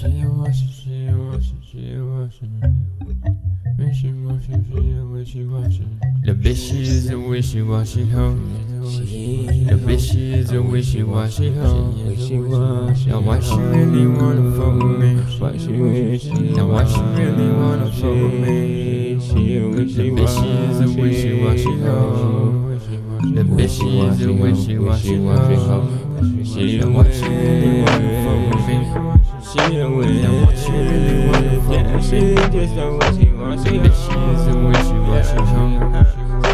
The bitch is a wishy washy hoe. The bitch is a wishy washy hoe. Now why she really wanna fuck with me? Now why she really wanna fuck with me? The bitch is a wishy washy hoe. The bitch she is a wishy washy hoe. She Now a why she really wanna fuck with me? She a wishy Now why she really wanna fuck Yeah, with she me? just a wishy washy. The bitch she is a wishy washy hoe.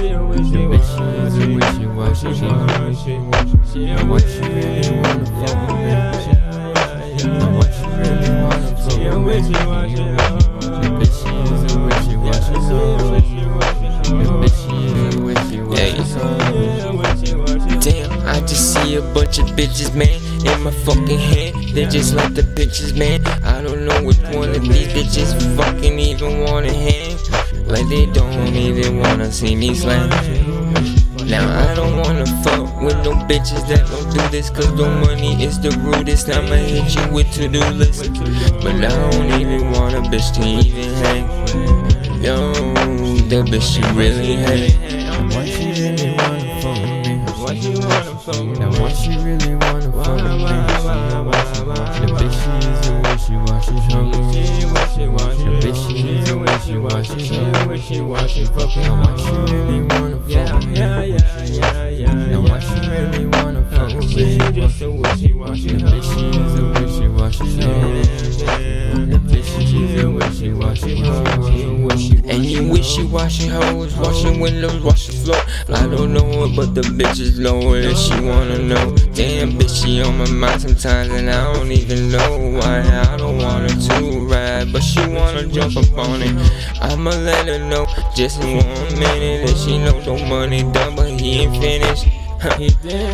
She a wishy The bitch she is a wishy washy hoe. She a bitches, man, in my fucking head. They just like the bitches, man. I don't know which one of these bitches fucking even wanna hang. Like they don't even wanna see me slam. Now I don't wanna fuck with no bitches that don't do this Cause no money is the rudest I'ma hit you with to-do list But I don't even want a bitch to even hang Yo, the bitch she really hang Why she really wanna fuck with me? Why she wanna fuck with Now why she really with me? The bitch she is a wishy washy hoe. The bitch she is a wishy washy hoe. Now why she really wanna fuck with me? Wishy-washy hoes Washing windows, wash the floor. I don't know her, but the bitch is And she wanna know. Damn, bitch, she on my mind sometimes And I don't even know why. I don't want her to ride But she wanna jump up on it. I'ma let her know Just in one minute That she know no money done But he ain't finished.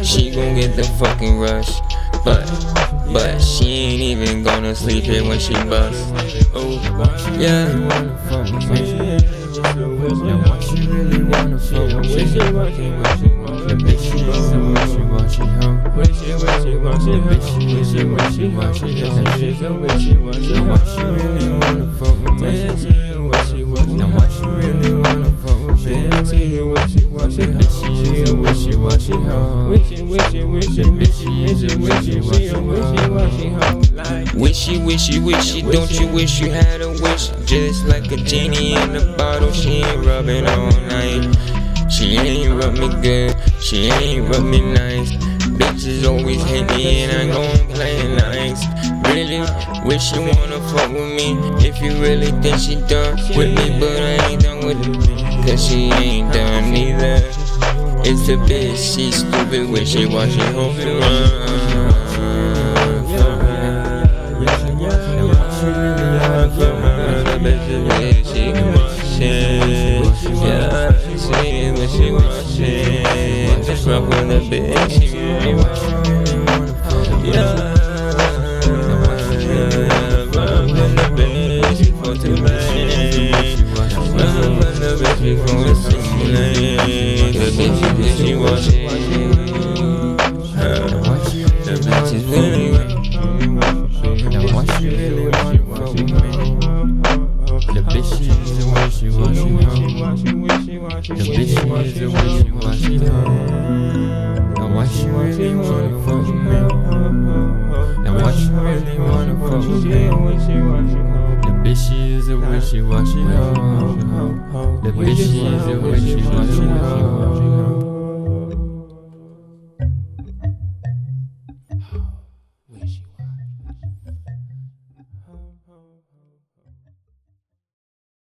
She gon' get the fucking rush But, but she ain't even gonna sleep here when she bust Oh, yeah wanna fuck with me? Now why she really wanna fuck with me? The bitch she is a wishy washy hoe. The bitch she is a wishy washy hoe. Now why she really wanna fuck with me? Now why she really wanna fuck with me? The bitch she is a wishy washy hoe. The bitch she is a wishy washy hoe. Wishy, wishy, wishy, don't you wish you had a wish? Just like a genie in a bottle, she ain't rubbing all night. She ain't rub me good, she ain't rub me nice. Bitches always hate me and I gon' play nice. Really wish you wanna fuck with me if you really think she done with me, but I ain't done with it. Cause she ain't done neither. It's the bitch, she stupid, wish wishy washy, hope you run. Just fuck with the bitch. Yeah. Fuck with the bitch for too late. Fuck with the bitch before it's too late. The bitch is wishy washy. The bitch is really she fuck me? The bitch she is a wishy washy hoe. The bitch she is a wishy washy hoe. Now why she really wanna why she really wanna fuck with me? The bitch is a wishy washy hoe. The bitch is a wishy washy hoe.